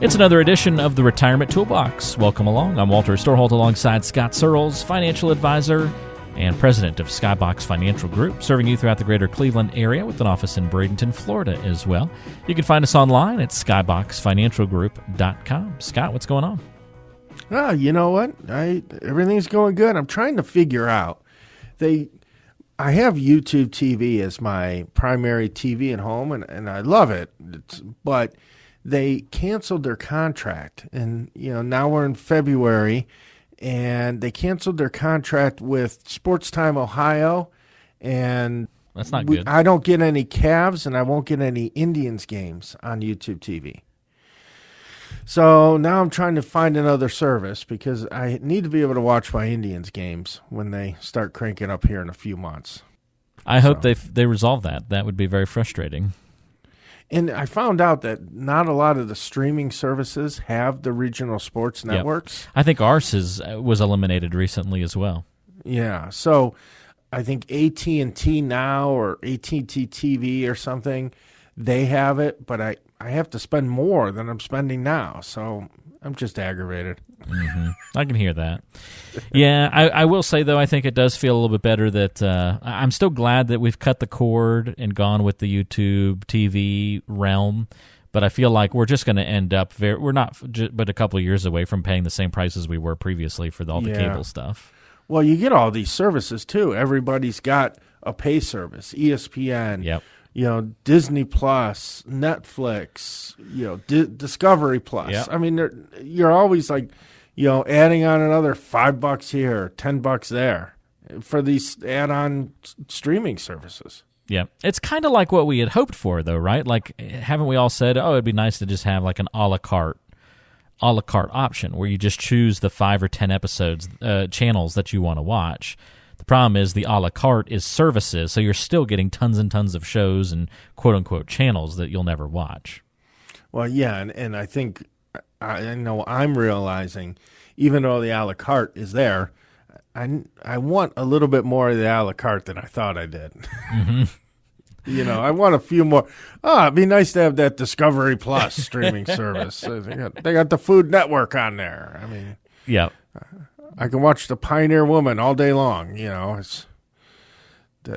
It's another edition of the Retirement Toolbox. Welcome along. I'm Walter Storholt alongside Scott Searles, financial advisor and president of Skybox Financial Group, serving you throughout the greater Cleveland area with an office in Bradenton, Florida as well. You can find us online at skyboxfinancialgroup.com. Scott, what's going on? Ah, you know what? I everything's going good. I'm trying to figure out. They I have YouTube TV as my primary TV at home and, and I love it. It's, but they canceled their contract. And you know now we're in february and they canceled their contract with sports time ohio. And that's not we, good. I don't get any Cavs and i won't get any indians games on youtube tv so now i'm trying to find another service because i need to be able to watch my indians games when they start cranking up here in a few months. I hope so. they they resolve that. That would be very frustrating and I found out that not a lot of the streaming services have the regional sports networks. Yep. I think ours is uh, was eliminated recently as well. Yeah, so I think AT and T now or AT and T TV or something, they have it, but I I have to spend more than I'm spending now. So I'm just aggravated. Mm-hmm. I can hear that. Yeah, I, I, will say though, I think it does feel a little bit better that uh, I'm still glad that we've cut the cord and gone with the YouTube TV realm. But I feel like we're just going to end up very. We're not, but a couple of years away from paying the same prices we were previously for all the yeah. cable stuff. Well, you get all these services too. Everybody's got a pay service, ESPN. Yep you know Disney Plus, Netflix, you know D- Discovery Plus. Yep. I mean, you're always like, you know, adding on another five bucks here, ten bucks there for these add-on streaming services. Yeah, it's kind of like what we had hoped for, though, right? Like, haven't we all said, "Oh, it'd be nice to just have like an a la carte, a la carte option where you just choose the five or ten episodes, uh, channels that you want to watch." Problem is the a la carte is services, so you're still getting tons and tons of shows and quote unquote channels that you'll never watch. Well, yeah, and, and I think I know I'm realizing, even though the a la carte is there, I, I want a little bit more of the a la carte than I thought I did. Mm-hmm. you know, I want a few more. Ah, oh, it'd be nice to have that Discovery Plus streaming service. They got, they got the Food Network on there. I mean, yeah. I can watch the Pioneer Woman all day long. You know, it's.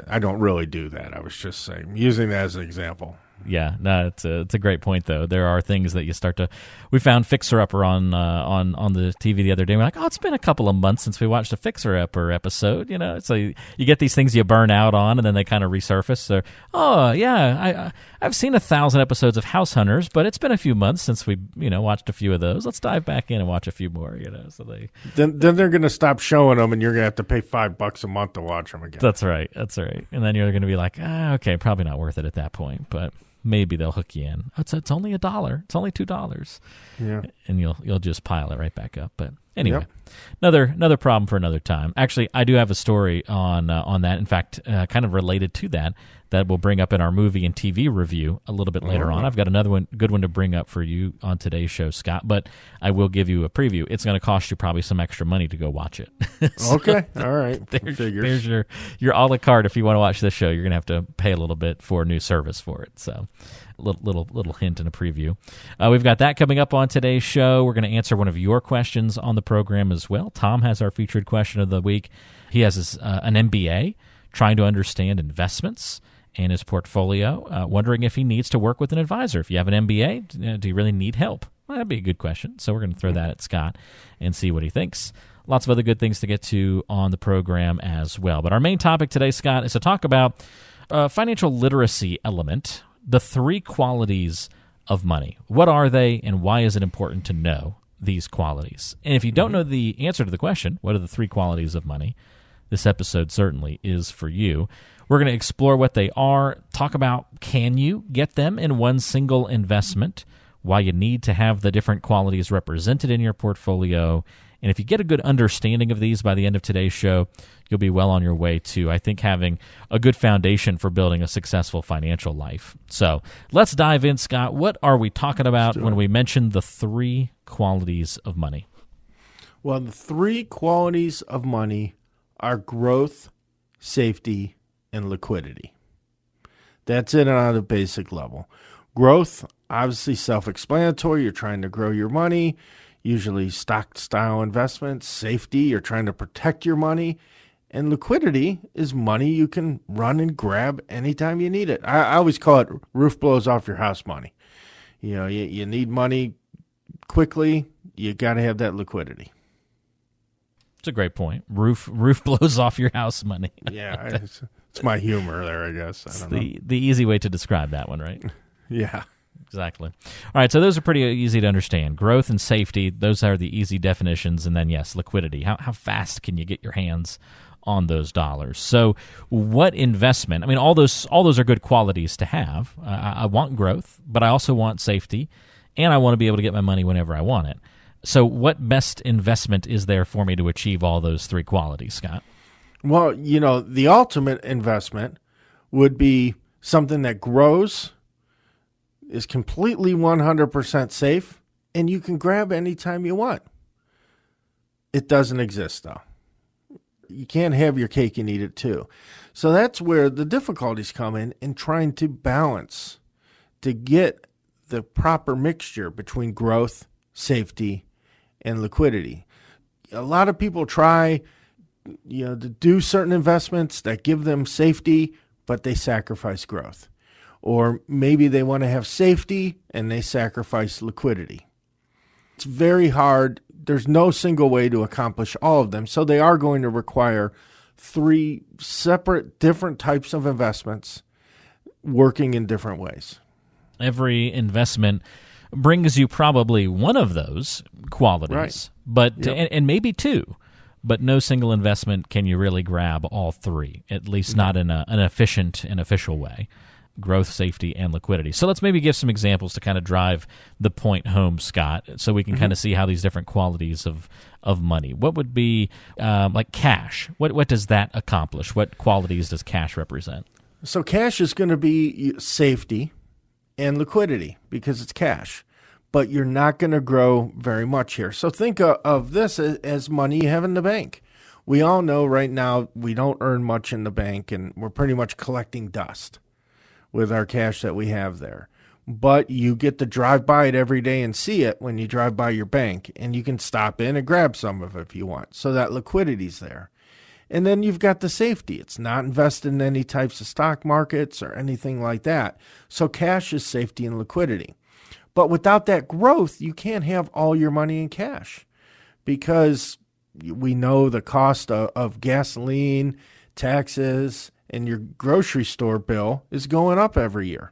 I don't really do that. I was just saying, using that as an example yeah, no, it's a it's a great point though. There are things that you start to. We found Fixer Upper on uh, on on the TV the other day. We're like, oh, it's been a couple of months since we watched a Fixer Upper episode. You know, so you, you get these things you burn out on, and then they kind of resurface. So, oh yeah, I I've seen a thousand episodes of House Hunters, but it's been a few months since we you know watched a few of those. Let's dive back in and watch a few more. You know, so they then then they're going to stop showing them, and you're going to have to pay five bucks a month to watch them again. That's right. That's right. And then you're going to be like, ah, okay, probably not worth it at that point, but maybe they'll hook you in. It's it's only a dollar. It's only two dollars. Yeah, and you'll you'll just pile it right back up. But anyway, yep. another another problem for another time. Actually, I do have a story on uh, on that. In fact, uh, kind of related to that that we'll bring up in our movie and TV review a little bit later on. I've got another one, good one to bring up for you on today's show, Scott. But I will give you a preview. It's going to cost you probably some extra money to go watch it. so okay, all right. There's, there's your your a la carte. If you want to watch this show, you're going to have to pay a little bit for a new service for it. So little little little hint and a preview. Uh, we've got that coming up on today's show. We're going to answer one of your questions on the program as well. Tom has our featured question of the week. He has his, uh, an MBA, trying to understand investments and his portfolio, uh, wondering if he needs to work with an advisor. If you have an MBA, do you really need help? Well, that'd be a good question. So we're going to throw that at Scott and see what he thinks. Lots of other good things to get to on the program as well. But our main topic today, Scott, is to talk about a financial literacy element the three qualities of money. What are they, and why is it important to know these qualities? And if you don't mm-hmm. know the answer to the question, what are the three qualities of money? This episode certainly is for you. We're going to explore what they are, talk about can you get them in one single investment? why you need to have the different qualities represented in your portfolio. And if you get a good understanding of these by the end of today's show, you'll be well on your way to, I think, having a good foundation for building a successful financial life. So let's dive in, Scott. What are we talking about when we mention the three qualities of money? Well, the three qualities of money are growth, safety, and liquidity. That's it on a basic level. Growth, obviously self explanatory. You're trying to grow your money, usually stock style investments. Safety, you're trying to protect your money. And liquidity is money you can run and grab anytime you need it. I, I always call it roof blows off your house money. You know, you, you need money quickly, you got to have that liquidity. It's a great point. Roof roof blows off your house money. yeah, it's, my humor there, I guess. I the know. the easy way to describe that one, right? yeah. Exactly. All right, so those are pretty easy to understand. Growth and safety, those are the easy definitions. And then, yes, liquidity. How, how fast can you get your hands on those dollars? So, what investment? I mean, all those all those are good qualities to have. Uh, I, I want growth, but I also want safety, and I want to be able to get my money whenever I want it. So, what best investment is there for me to achieve all those three qualities, Scott? Well, you know, the ultimate investment would be something that grows, is completely 100% safe, and you can grab anytime you want. It doesn't exist, though. You can't have your cake and eat it too. So that's where the difficulties come in in trying to balance to get the proper mixture between growth, safety, and liquidity. A lot of people try, you know, to do certain investments that give them safety, but they sacrifice growth. Or maybe they want to have safety and they sacrifice liquidity. It's very hard. There's no single way to accomplish all of them. So they are going to require three separate, different types of investments working in different ways. Every investment brings you probably one of those qualities, right. but yep. and, and, maybe two. But no single investment can you really grab all three, at least not in a, an efficient and official way growth, safety, and liquidity. So let's maybe give some examples to kind of drive the point home, Scott, so we can mm-hmm. kind of see how these different qualities of of money. What would be um, like cash? What what does that accomplish? What qualities does cash represent? So cash is going to be safety and liquidity because it's cash. But you're not going to grow very much here. So think of this as money you have in the bank. We all know right now we don't earn much in the bank and we're pretty much collecting dust with our cash that we have there. But you get to drive by it every day and see it when you drive by your bank, and you can stop in and grab some of it if you want. So that liquidity's there. And then you've got the safety. It's not invested in any types of stock markets or anything like that. So cash is safety and liquidity. But without that growth, you can't have all your money in cash because we know the cost of, of gasoline, taxes, and your grocery store bill is going up every year.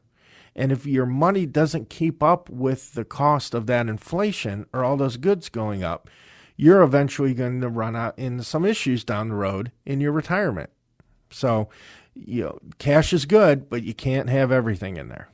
And if your money doesn't keep up with the cost of that inflation or all those goods going up, you're eventually going to run out into some issues down the road in your retirement. So, you know, cash is good, but you can't have everything in there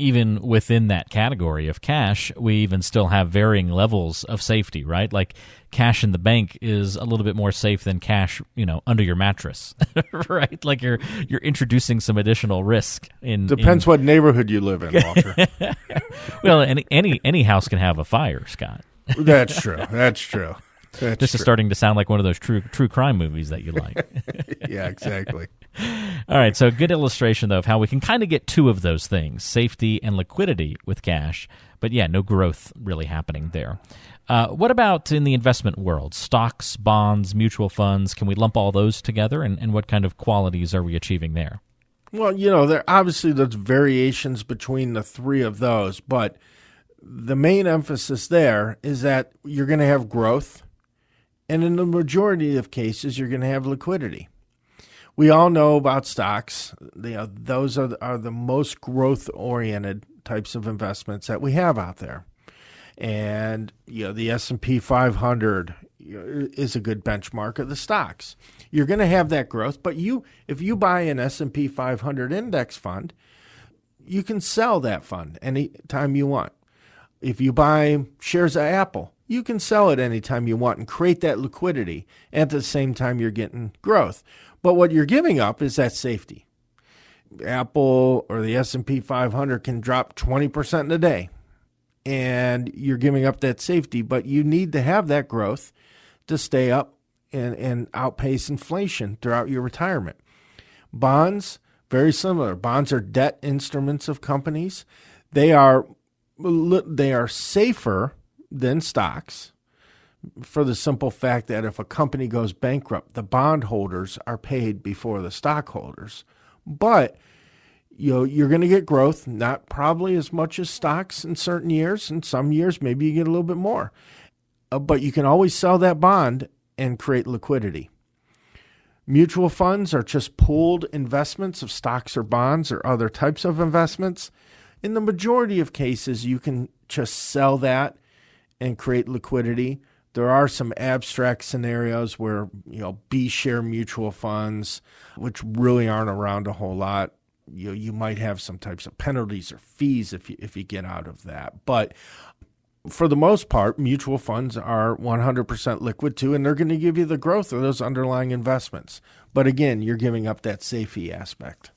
even within that category of cash, we even still have varying levels of safety, right? Like cash in the bank is a little bit more safe than cash, you know, under your mattress, right? Like you're you're introducing some additional risk in Depends in... what neighborhood you live in, Walter. well, any any any house can have a fire, Scott. That's true. That's true. That's This is starting to sound like one of those true true crime movies that you like. yeah, exactly. All right, so good illustration though of how we can kind of get two of those things: safety and liquidity with cash. But yeah, no growth really happening there. Uh, what about in the investment world? Stocks, bonds, mutual funds. Can we lump all those together? And, and what kind of qualities are we achieving there? Well, you know, there obviously there's variations between the three of those, but the main emphasis there is that you're going to have growth, and in the majority of cases, you're going to have liquidity we all know about stocks. You know, those are the, are the most growth oriented types of investments that we have out there. And you know, the S&P 500 is a good benchmark of the stocks. You're going to have that growth, but you if you buy an S&P 500 index fund, you can sell that fund anytime you want. If you buy shares of Apple, you can sell it anytime you want and create that liquidity. At the same time, you're getting growth. But what you're giving up is that safety. Apple or the S&P 500 can drop 20% in a day and you're giving up that safety, but you need to have that growth to stay up and, and outpace inflation throughout your retirement. Bonds, very similar. Bonds are debt instruments of companies. They are they are safer than stocks for the simple fact that if a company goes bankrupt, the bondholders are paid before the stockholders. But you know, you're going to get growth, not probably as much as stocks in certain years. In some years, maybe you get a little bit more. Uh, but you can always sell that bond and create liquidity. Mutual funds are just pooled investments of stocks or bonds or other types of investments. In the majority of cases, you can just sell that and create liquidity. There are some abstract scenarios where, you know, B share mutual funds, which really aren't around a whole lot, you you might have some types of penalties or fees if you if you get out of that. But for the most part, mutual funds are 100% liquid too, and they're going to give you the growth of those underlying investments. But again, you're giving up that safety aspect.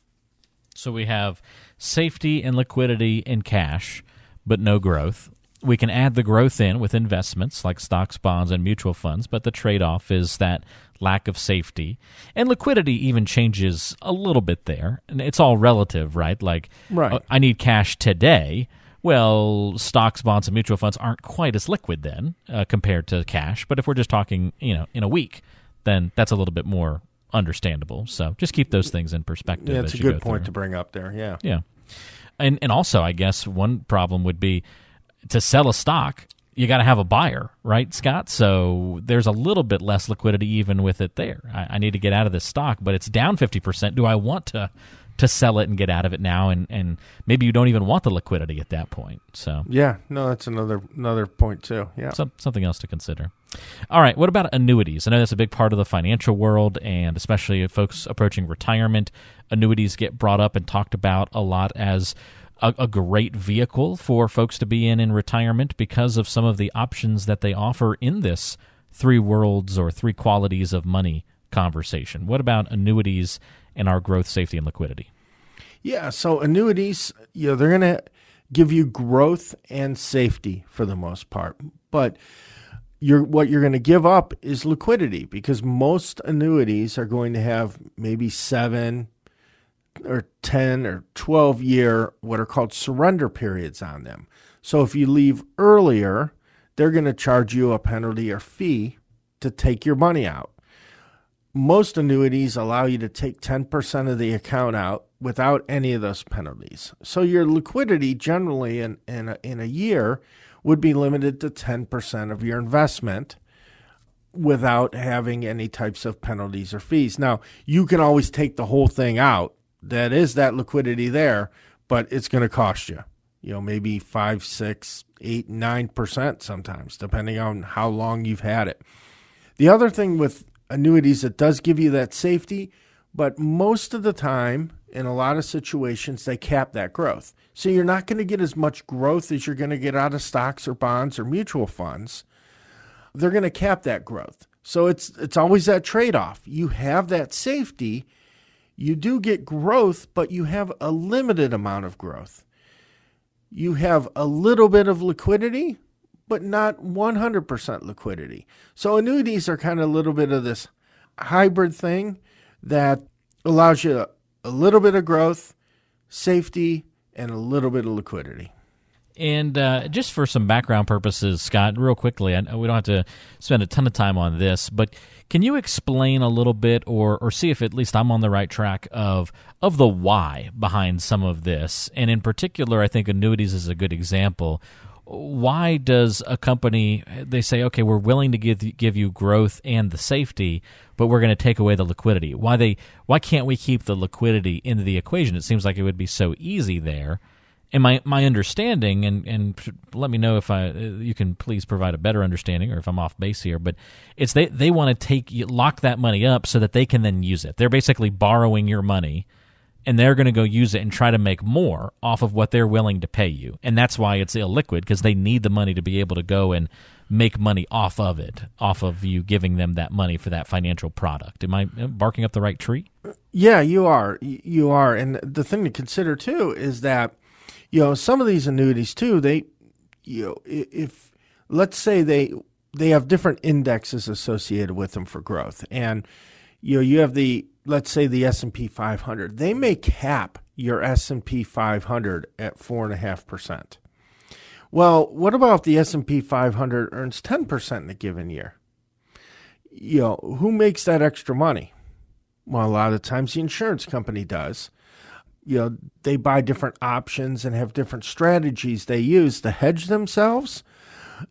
So we have safety and liquidity in cash, but no growth. We can add the growth in with investments like stocks, bonds, and mutual funds, but the trade off is that lack of safety. And liquidity even changes a little bit there. And it's all relative, right? Like, right. Uh, I need cash today. Well, stocks, bonds, and mutual funds aren't quite as liquid then uh, compared to cash. But if we're just talking, you know, in a week, then that's a little bit more understandable. So just keep those things in perspective. Yeah, it's a good point through. to bring up there. Yeah. Yeah. And and also, I guess one problem would be to sell a stock you got to have a buyer, right, Scott? So there's a little bit less liquidity even with it there. I, I, need to get out of this stock, but it's down 50%. Do I want to to sell it and get out of it now? And, and maybe you don't even want the liquidity at that point. So yeah, no, that's another another point too. Yeah, Some, something else to consider. All right, what about annuities? I know that's a big part of the financial world, and especially folks approaching retirement, annuities get brought up and talked about a lot as a, a, great vehicle for folks to be in in retirement because of some of the options that they offer in this three worlds or three qualities of money conversation. What about annuities and our growth, safety, and liquidity? Yeah, so annuities, you know, they're going to give you growth and safety for the most part, but you're what you're going to give up is liquidity because most annuities are going to have maybe seven or 10 or 12 year what are called surrender periods on them. So if you leave earlier, they're going to charge you a penalty or fee to take your money out. Most annuities allow you to take 10% of the account out without any of those penalties. So your liquidity generally in, in, a, in a year would be limited to 10% of your investment without having any types of penalties or fees. Now, you can always take the whole thing out that is that liquidity there, but it's going to cost you. You know, maybe five, six, eight, nine percent sometimes, depending on how long you've had it. The other thing with annuities, it does give you that safety, but most of the time, in a lot of situations, they cap that growth. So you're not going to get as much growth as you're going to get out of stocks or bonds or mutual funds. They're going to cap that growth. So it's it's always that trade-off. You have that safety, you do get growth, but you have a limited amount of growth. You have a little bit of liquidity, but not 100% liquidity. So annuities are kind of a little bit of this hybrid thing that allows you a little bit of growth, safety, and a little bit of liquidity. And uh, just for some background purposes, Scott, real quickly, I, we don't have to spend a ton of time on this, but can you explain a little bit, or or see if at least I'm on the right track of of the why behind some of this? And in particular, I think annuities is a good example. Why does a company they say, okay, we're willing to give give you growth and the safety, but we're going to take away the liquidity? Why they why can't we keep the liquidity into the equation? It seems like it would be so easy there and my my understanding and and let me know if I you can please provide a better understanding or if I'm off base here but it's they they want to take lock that money up so that they can then use it they're basically borrowing your money and they're going to go use it and try to make more off of what they're willing to pay you. And that's why it's illiquid because they need the money to be able to go and make money off of it, off of you giving them that money for that financial product. Am I barking up the right tree? Yeah, you are. You are. And the thing to consider too is that you know some of these annuities too, they you know if let's say they they have different indexes associated with them for growth. And you know, you have the let's say the S and P 500. They may cap your S and P 500 at four and a half percent. Well, what about if the S and P 500 earns 10 percent in a given year? You know, who makes that extra money? Well, a lot of times the insurance company does. You know, they buy different options and have different strategies they use to hedge themselves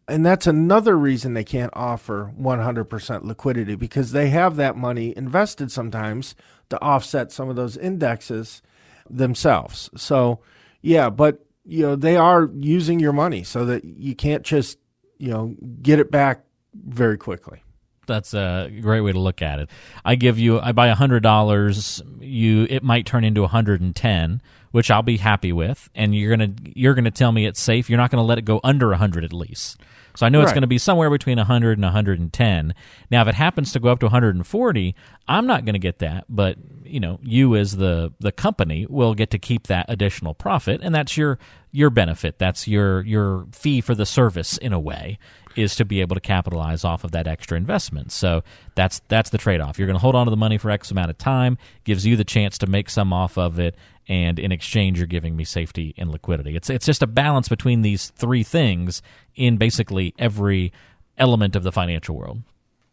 and that's another reason they can't offer 100% liquidity because they have that money invested sometimes to offset some of those indexes themselves. So, yeah, but you know, they are using your money so that you can't just, you know, get it back very quickly that's a great way to look at it. I give you, I buy a hundred dollars. You, it might turn into a hundred and ten, which I'll be happy with. And you're gonna, you're gonna tell me it's safe. You're not gonna let it go under hundred at least. So I know right. it's going to be somewhere between 100 and 110. Now, if it happens to go up to 140, I'm not going to get that, but you know, you as the the company will get to keep that additional profit, and that's your your benefit. That's your your fee for the service in a way is to be able to capitalize off of that extra investment. So that's that's the trade off. You're going to hold on to the money for X amount of time, gives you the chance to make some off of it, and in exchange you're giving me safety and liquidity. It's it's just a balance between these three things in basically every element of the financial world.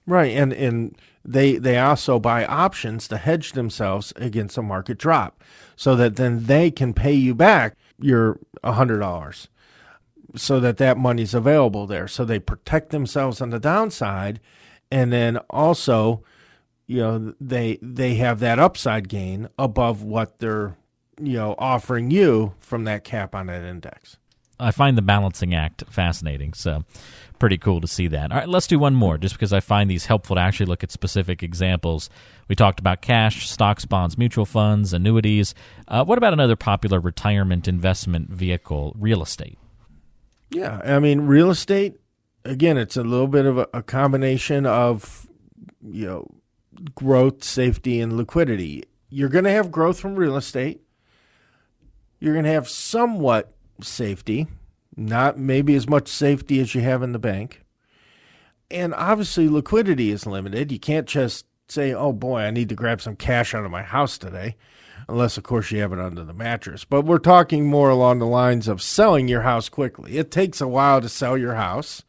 Right, and and they they also buy options to hedge themselves against a market drop, so that then they can pay you back your hundred dollars so that that money's available there. So they protect themselves on the downside, and then also, you know, they they have that upside gain above what they're you know offering you from that cap on that index. I find the balancing act fascinating. So pretty cool to see that. All right, let's do one more just because I find these helpful to actually look at specific examples. We talked about cash, stocks, bonds, mutual funds, annuities. Uh, what about another popular retirement investment vehicle, real estate? Yeah, I mean, real estate. Again, it's a little bit of a, a combination of you know growth, safety, and liquidity. You're going to have growth from real estate. You're going to have somewhat safety, not maybe as much safety as you have in the bank. And obviously, liquidity is limited. You can't just say, oh boy, I need to grab some cash out of my house today unless, of course, you have it under the mattress. But we're talking more along the lines of selling your house quickly. It takes a while to sell your house.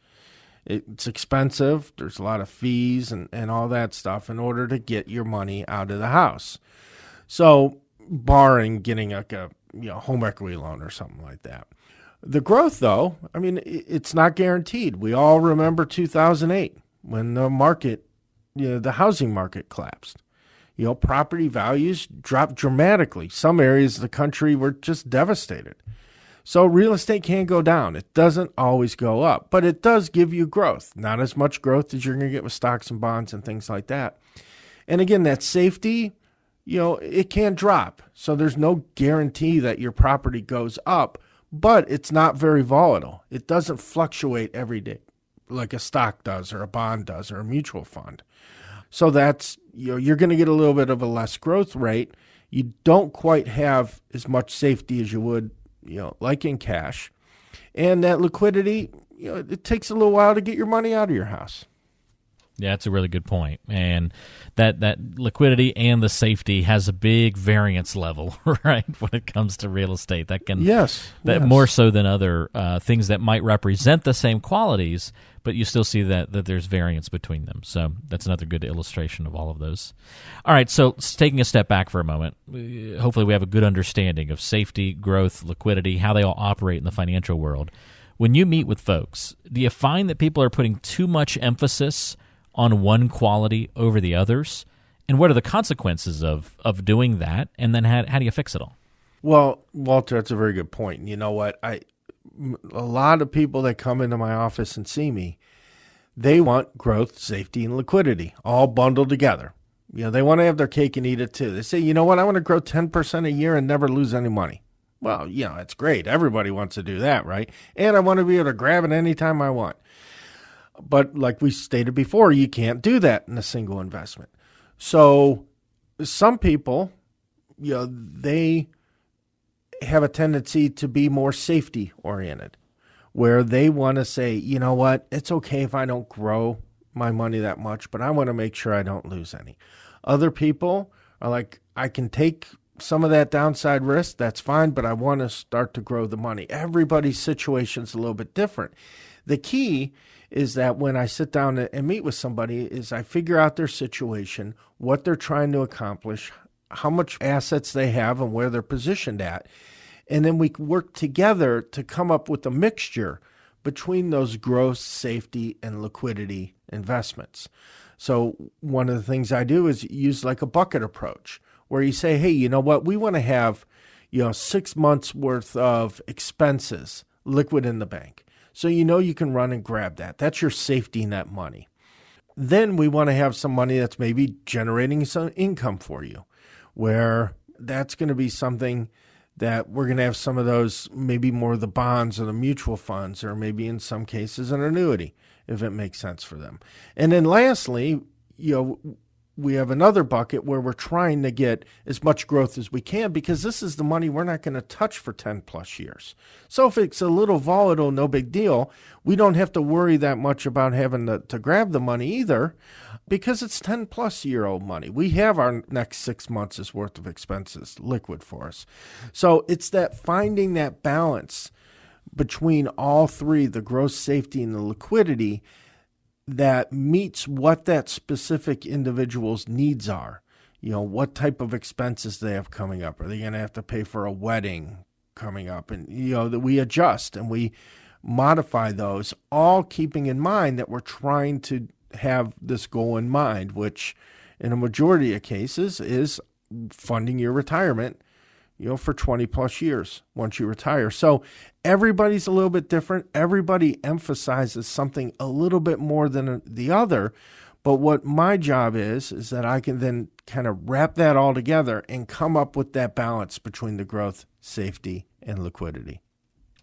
It's expensive. There's a lot of fees and, and all that stuff in order to get your money out of the house. So, barring getting like a you know home equity loan or something like that. The growth, though, I mean, it's not guaranteed. We all remember 2008 when the market, you know, the housing market collapsed you know, property values dropped dramatically. Some areas of the country were just devastated. So real estate can go down. It doesn't always go up, but it does give you growth. Not as much growth as you're going to get with stocks and bonds and things like that. And again, that safety, you know, it can drop. So there's no guarantee that your property goes up, but it's not very volatile. It doesn't fluctuate every day like a stock does or a bond does or a mutual fund. So that's you know, you're going to get a little bit of a less growth rate. You don't quite have as much safety as you would, you know, like in cash. And that liquidity, you know, it takes a little while to get your money out of your house. Yeah, that's a really good point. And that that liquidity and the safety has a big variance level, right? When it comes to real estate, that can yes, that yes. more so than other uh, things that might represent the same qualities, but you still see that that there's variance between them. So that's another good illustration of all of those. All right, so taking a step back for a moment, hopefully we have a good understanding of safety, growth, liquidity, how they all operate in the financial world. When you meet with folks, do you find that people are putting too much emphasis on one quality over the others? And what are the consequences of, of doing that? And then how, how do you fix it all? Well, Walter, that's a very good point. You know what? I a lot of people that come into my office and see me, they want growth, safety, and liquidity all bundled together. You know, they want to have their cake and eat it too. They say, you know what, I want to grow 10% a year and never lose any money. Well, you know, it's great. Everybody wants to do that, right? And I want to be able to grab it anytime I want. But like we stated before, you can't do that in a single investment. So some people, you know, they have a tendency to be more safety oriented, where they want to say, you know what, it's okay if I don't grow my money that much, but I want to make sure I don't lose any. Other people are like, I can take some of that downside risk, that's fine, but I want to start to grow the money. Everybody's situation is a little bit different. The key is that when I sit down and meet with somebody is I figure out their situation, what they're trying to accomplish, how much assets they have and where they're positioned at. And then we work together to come up with a mixture between those growth, safety, and liquidity investments. So, one of the things I do is use like a bucket approach where you say, hey, you know what, we want to have, you know, six months worth of expenses liquid in the bank. So you know you can run and grab that. That's your safety net money. Then we want to have some money that's maybe generating some income for you, where that's going to be something that we're going to have some of those, maybe more of the bonds or the mutual funds, or maybe in some cases an annuity, if it makes sense for them. And then lastly, you know, we have another bucket where we're trying to get as much growth as we can because this is the money we're not going to touch for 10 plus years. So if it's a little volatile, no big deal. We don't have to worry that much about having to, to grab the money either because it's 10 plus year old money. We have our next six months' worth of expenses liquid for us. So it's that finding that balance between all three the growth, safety, and the liquidity that meets what that specific individual's needs are. You know, what type of expenses they have coming up. Are they going to have to pay for a wedding coming up? And, you know, that we adjust and we modify those, all keeping in mind that we're trying to have this goal in mind, which in a majority of cases is funding your retirement you know, for 20 plus years once you retire. So everybody's a little bit different. Everybody emphasizes something a little bit more than the other. But what my job is, is that I can then kind of wrap that all together and come up with that balance between the growth, safety, and liquidity.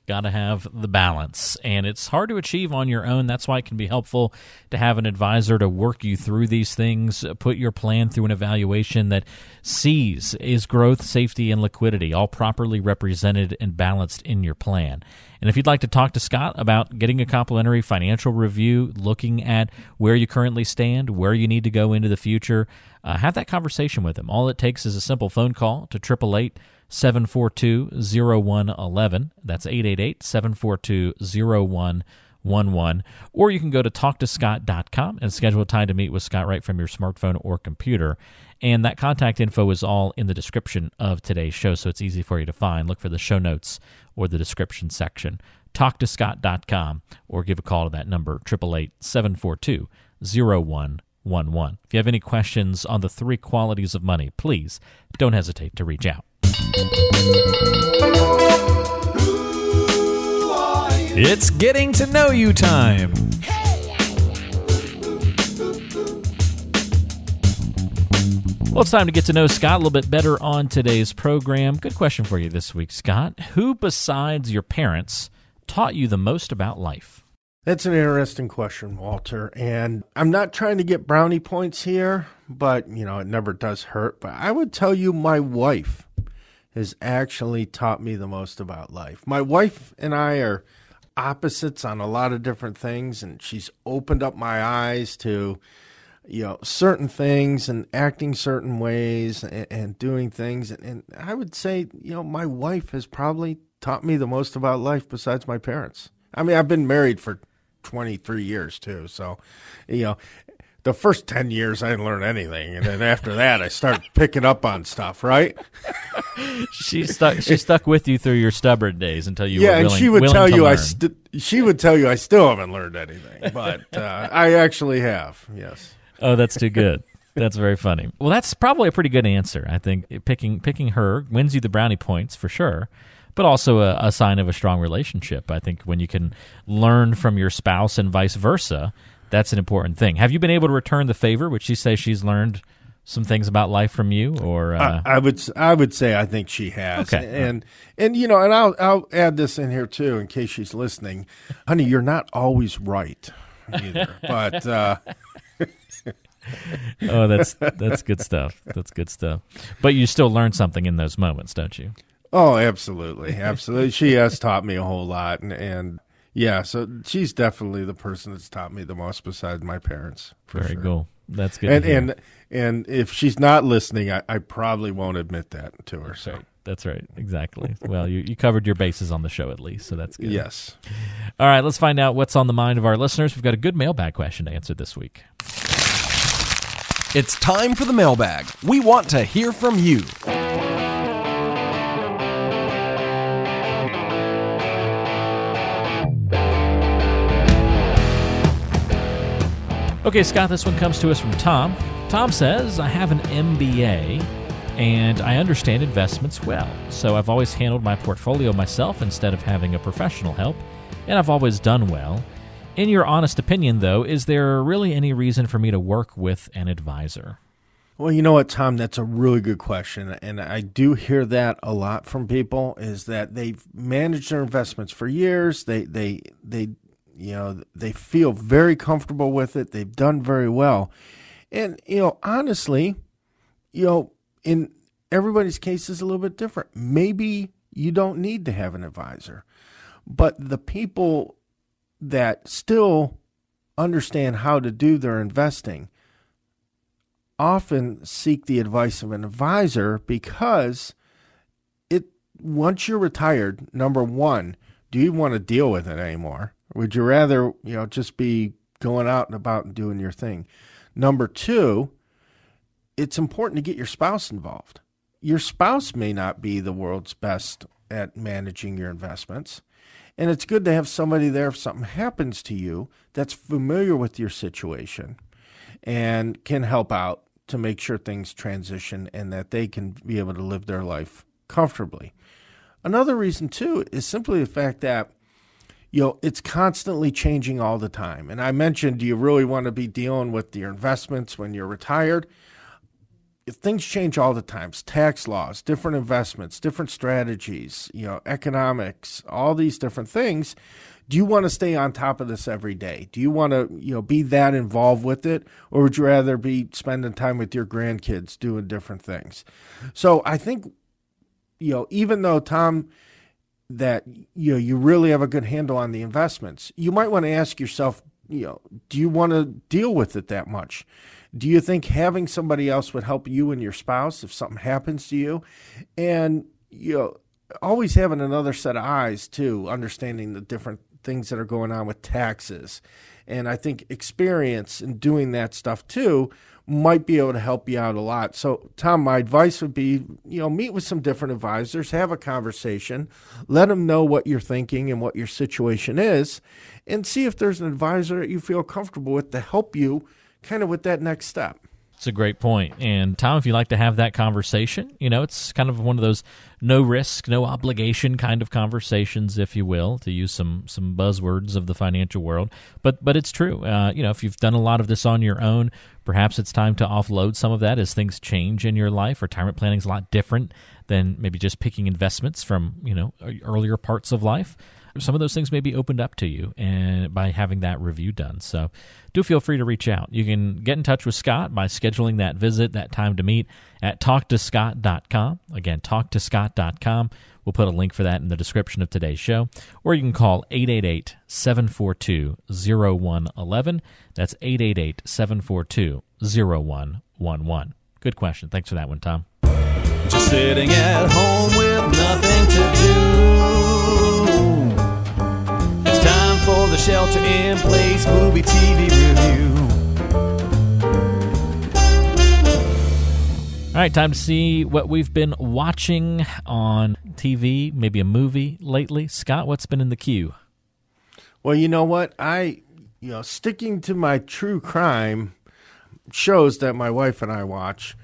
Got to have the balance. And it's hard to achieve on your own. That's why it can be helpful to have an advisor to work you through these things, put your plan through an evaluation that sees is growth, safety, and liquidity all properly represented and balanced in your plan. And if you'd like to talk to Scott about getting a complimentary financial review, looking at where you currently stand, where you need to go into the future, uh, have that conversation with him. All it takes is a simple phone call to 888 742 0111. That's 888 742 0111. Or you can go to talktoscott.com and schedule a time to meet with Scott right from your smartphone or computer. And that contact info is all in the description of today's show, so it's easy for you to find. Look for the show notes or the description section. Talktoscott.com or give a call to that number, 888 742 0111. If you have any questions on the three qualities of money, please don't hesitate to reach out. It's getting to know you time. Well, it's time to get to know Scott a little bit better on today's program. Good question for you this week, Scott. Who besides your parents taught you the most about life? That's an interesting question, Walter. And I'm not trying to get brownie points here, but, you know, it never does hurt. But I would tell you my wife has actually taught me the most about life. My wife and I are opposites on a lot of different things, and she's opened up my eyes to you know certain things and acting certain ways and, and doing things and, and, i would say you know my wife has probably taught me the most about life besides my parents i mean i've been married for 23 years too so you know the first 10 years I didn't learn anything. And then after that, I started picking up on stuff, right? she stuck, she stuck with you through your stubborn days until you yeah, willing, and she would tell you learn. I st- she would tell you I still haven't learned anything, but uh, I actually have. Yes. Oh, that's too good. That's very funny. Well, that's probably a pretty good answer. I think picking picking her wins you the brownie points for sure, but also a, a sign of a strong relationship. I think when you can learn from your spouse and vice versa, that's an important thing. Have you been able to return the favor, which she says she's learned some things about life from you, or uh, I, I would I would say I think she has. Okay. And and you know, and I'll I'll add this in here too in case she's listening. Honey, you're not always right either. but uh oh, that's that's good stuff. That's good stuff. But you still learn something in those moments, don't you? Oh, absolutely. Absolutely. she has taught me a whole lot and and yeah, so she's definitely the person that's taught me the most besides my parents. For Very sure. cool. That's good. And and and if she's not listening, I, I probably won't admit that to her. So that's right. Exactly. well, you, you covered your bases on the show at least, so that's good. yes. All right, let's find out what's on the mind of our listeners. We've got a good mailbag question to answer this week. It's time for the mailbag. We want to hear from you. Okay, Scott, this one comes to us from Tom. Tom says, I have an MBA and I understand investments well, so I've always handled my portfolio myself instead of having a professional help, and I've always done well. In your honest opinion, though, is there really any reason for me to work with an advisor? Well, you know what, Tom? That's a really good question, and I do hear that a lot from people. Is that they've managed their investments for years? They they they you know they feel very comfortable with it. They've done very well, and you know honestly, you know in everybody's case is a little bit different. Maybe you don't need to have an advisor, but the people that still understand how to do their investing often seek the advice of an advisor because it once you're retired number 1 do you want to deal with it anymore would you rather you know just be going out and about and doing your thing number 2 it's important to get your spouse involved your spouse may not be the world's best at managing your investments and it's good to have somebody there if something happens to you that's familiar with your situation and can help out to make sure things transition and that they can be able to live their life comfortably. Another reason too is simply the fact that you know it's constantly changing all the time. And I mentioned do you really want to be dealing with your investments when you're retired? Things change all the times, Tax laws, different investments, different strategies, you know, economics, all these different things do you want to stay on top of this every day? Do you want to, you know, be that involved with it or would you rather be spending time with your grandkids doing different things? So, I think you know, even though Tom that you know, you really have a good handle on the investments, you might want to ask yourself, you know, do you want to deal with it that much? Do you think having somebody else would help you and your spouse if something happens to you? And you know, always having another set of eyes too, understanding the different things that are going on with taxes. And I think experience in doing that stuff too might be able to help you out a lot. So, Tom, my advice would be, you know, meet with some different advisors, have a conversation, let them know what you're thinking and what your situation is, and see if there's an advisor that you feel comfortable with to help you kind of with that next step. It's a great point. And Tom, if you'd like to have that conversation, you know, it's kind of one of those no risk, no obligation kind of conversations, if you will, to use some some buzzwords of the financial world. But but it's true. Uh, you know, if you've done a lot of this on your own, perhaps it's time to offload some of that as things change in your life. Retirement planning is a lot different than maybe just picking investments from you know earlier parts of life some of those things may be opened up to you and by having that review done. So do feel free to reach out. You can get in touch with Scott by scheduling that visit, that time to meet at talktoscott.com. Again, talktoscott.com. We'll put a link for that in the description of today's show. Or you can call 888 742 0111. That's 888 742 0111. Good question. Thanks for that one, Tom. Just sitting at home with nothing to do. The shelter in place movie TV review. All right, time to see what we've been watching on TV, maybe a movie lately. Scott, what's been in the queue? Well, you know what? I, you know, sticking to my true crime shows that my wife and I watch,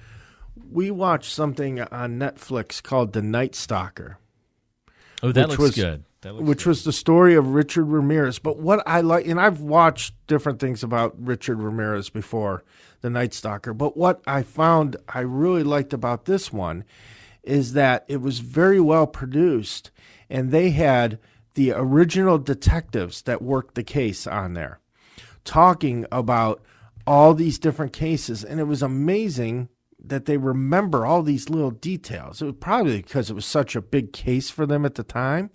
we watched something on Netflix called The Night Stalker. Oh, that Which looks was- good. Which good. was the story of Richard Ramirez. But what I like, and I've watched different things about Richard Ramirez before, the Night Stalker. But what I found I really liked about this one is that it was very well produced, and they had the original detectives that worked the case on there, talking about all these different cases, and it was amazing that they remember all these little details. It was probably because it was such a big case for them at the time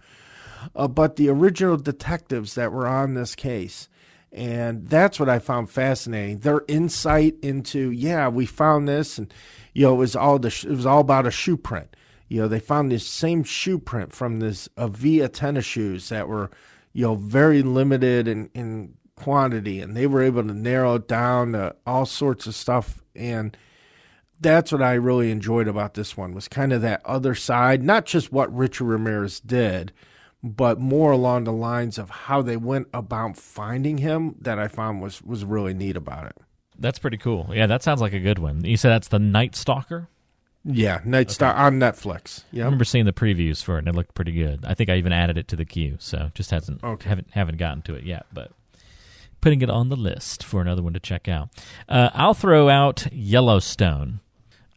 uh, but the original detectives that were on this case. And that's what I found fascinating. Their insight into, yeah, we found this, and you know, it was all the, sh- it was all about a shoe print. You know, they found this same shoe print from this Avia tennis shoes that were, you know, very limited in, in quantity, and they were able to narrow it down to all sorts of stuff. And that's what I really enjoyed about this one was kind of that other side, not just what Richard Ramirez did, but more along the lines of how they went about finding him that I found was was really neat about it. That's pretty cool. Yeah, that sounds like a good one. You said that's the Night Stalker. Yeah, Night Stalker on Netflix. Yeah, I remember seeing the previews for it, and it looked pretty good. I think I even added it to the queue, so just hasn't Okay. haven't haven't gotten to it yet, but putting it on the list for another one to check out. Uh, I'll throw out Yellowstone.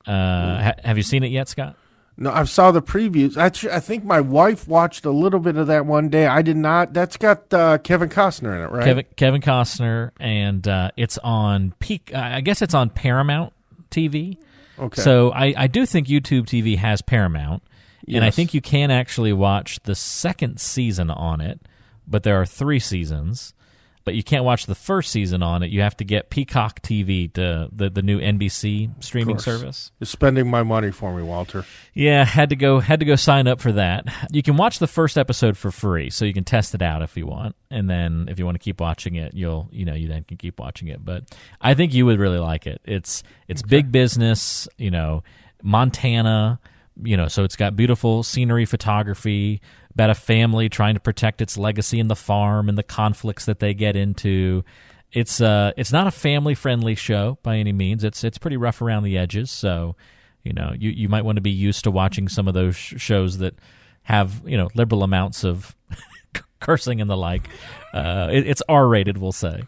Uh, ha- have you seen it yet, Scott? No, I saw the previews. I, I think my wife watched a little bit of that one day. I did not. That's got uh, Kevin Costner in it, right? Kevin Kevin Costner, and uh, it's on peak. Uh, I guess it's on Paramount TV. Okay. So I, I do think YouTube TV has Paramount, and I think you can actually watch the second season on it. But there are three seasons, but you can't watch the first season on it. You have to get Peacock TV, to the the new NBC streaming service. You're spending my money for me, Walter. Yeah, had to go had to go sign up for that. You can watch the first episode for free, so you can test it out if you want, and then if you want to keep watching it, you'll you know you then can keep watching it. But I think you would really like it. It's it's big business, you know, Montana, you know, so it's got beautiful scenery, photography about a family trying to protect its legacy in the farm and the conflicts that they get into. It's uh it's not a family friendly show by any means. It's it's pretty rough around the edges, so you know you you might want to be used to watching some of those sh- shows that have you know liberal amounts of cursing and the like. Uh, it, it's R rated, we'll say,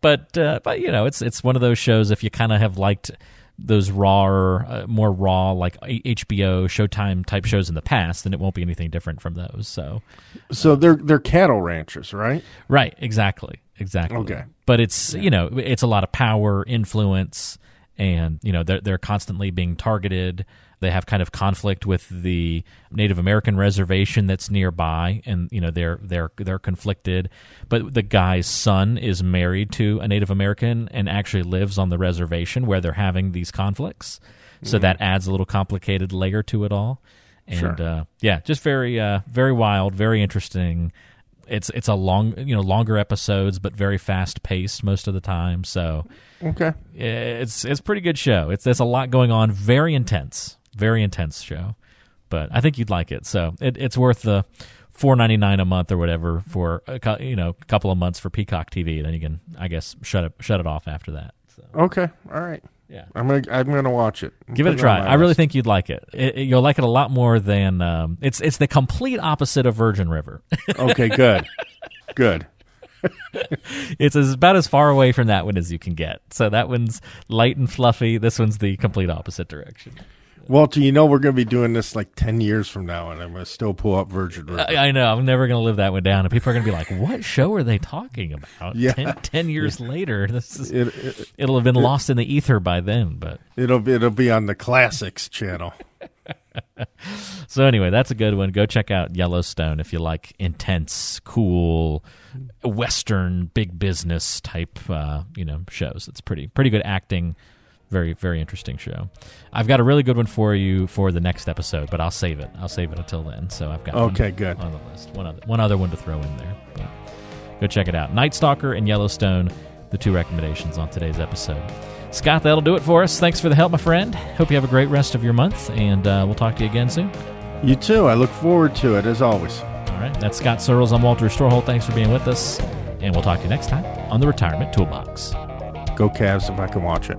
but uh, but you know it's it's one of those shows if you kind of have liked those raw, uh, more raw like HBO, Showtime type shows in the past, then it won't be anything different from those. So So they're they're cattle ranchers, right? Right, exactly. Exactly. Okay. But it's, you know, it's a lot of power, influence, and, you know, they're, they're constantly being targeted. They have kind of conflict with the Native American reservation that's nearby, and you know they're they're they're conflicted. But the guy's son is married to a Native American and actually lives on the reservation where they're having these conflicts. So that adds a little complicated layer to it all. And Sure. uh, yeah, just very uh, very wild, very interesting. It's it's a long you know longer episodes, but very fast paced most of the time. So Okay. it's it's a pretty good show. It's there's a lot going on. Very intense, very intense show. But I think you'd like it. So it, it's worth the four ninety nine a month or whatever for a, you know a couple of months for Peacock TV. Then you can I guess shut it shut it off after that. So Okay. All right. yeah. I'm gonna I'm gonna watch it. Give it a try. I really think you'd like it. It- it- You'll like it a lot more than um, it's. It's the complete opposite of Virgin River. Okay. Good. good. it's as, about as far away from that one as you can get. So that one's light and fluffy. This one's the complete opposite direction. Walter, you know we're gonna be doing this like ten years from now, and I'm gonna still pull up Virgin River. I, I know. I'm never going to live that one down. And people are going to be like, what show are they talking about? Yeah. Ten, ten years later, this is, it, it, it'll have been lost in the ether by then. But it'll be it'll be on the classics channel. so anyway, that's a good one. Go check out Yellowstone if you like intense, cool, Western big business type, uh, you know, shows. It's pretty pretty good acting. Very very interesting show. I've got a really good one for you for the next episode, but I'll save it. I'll save it until then. So I've got one Okay, good. on the list. One other one other one to throw in there. But go check it out. Night Stalker and Yellowstone, the two recommendations on today's episode. Scott, that'll do it for us. Thanks for the help, my friend. Hope you have a great rest of your month, and uh, we'll talk to you again soon. You too. I look forward to it as always. All right, that's Scott Searles. I'm Walter Storholt. Thanks for being with us, and we'll talk to you next time on the Retirement Toolbox. Go Cavs if I can watch it.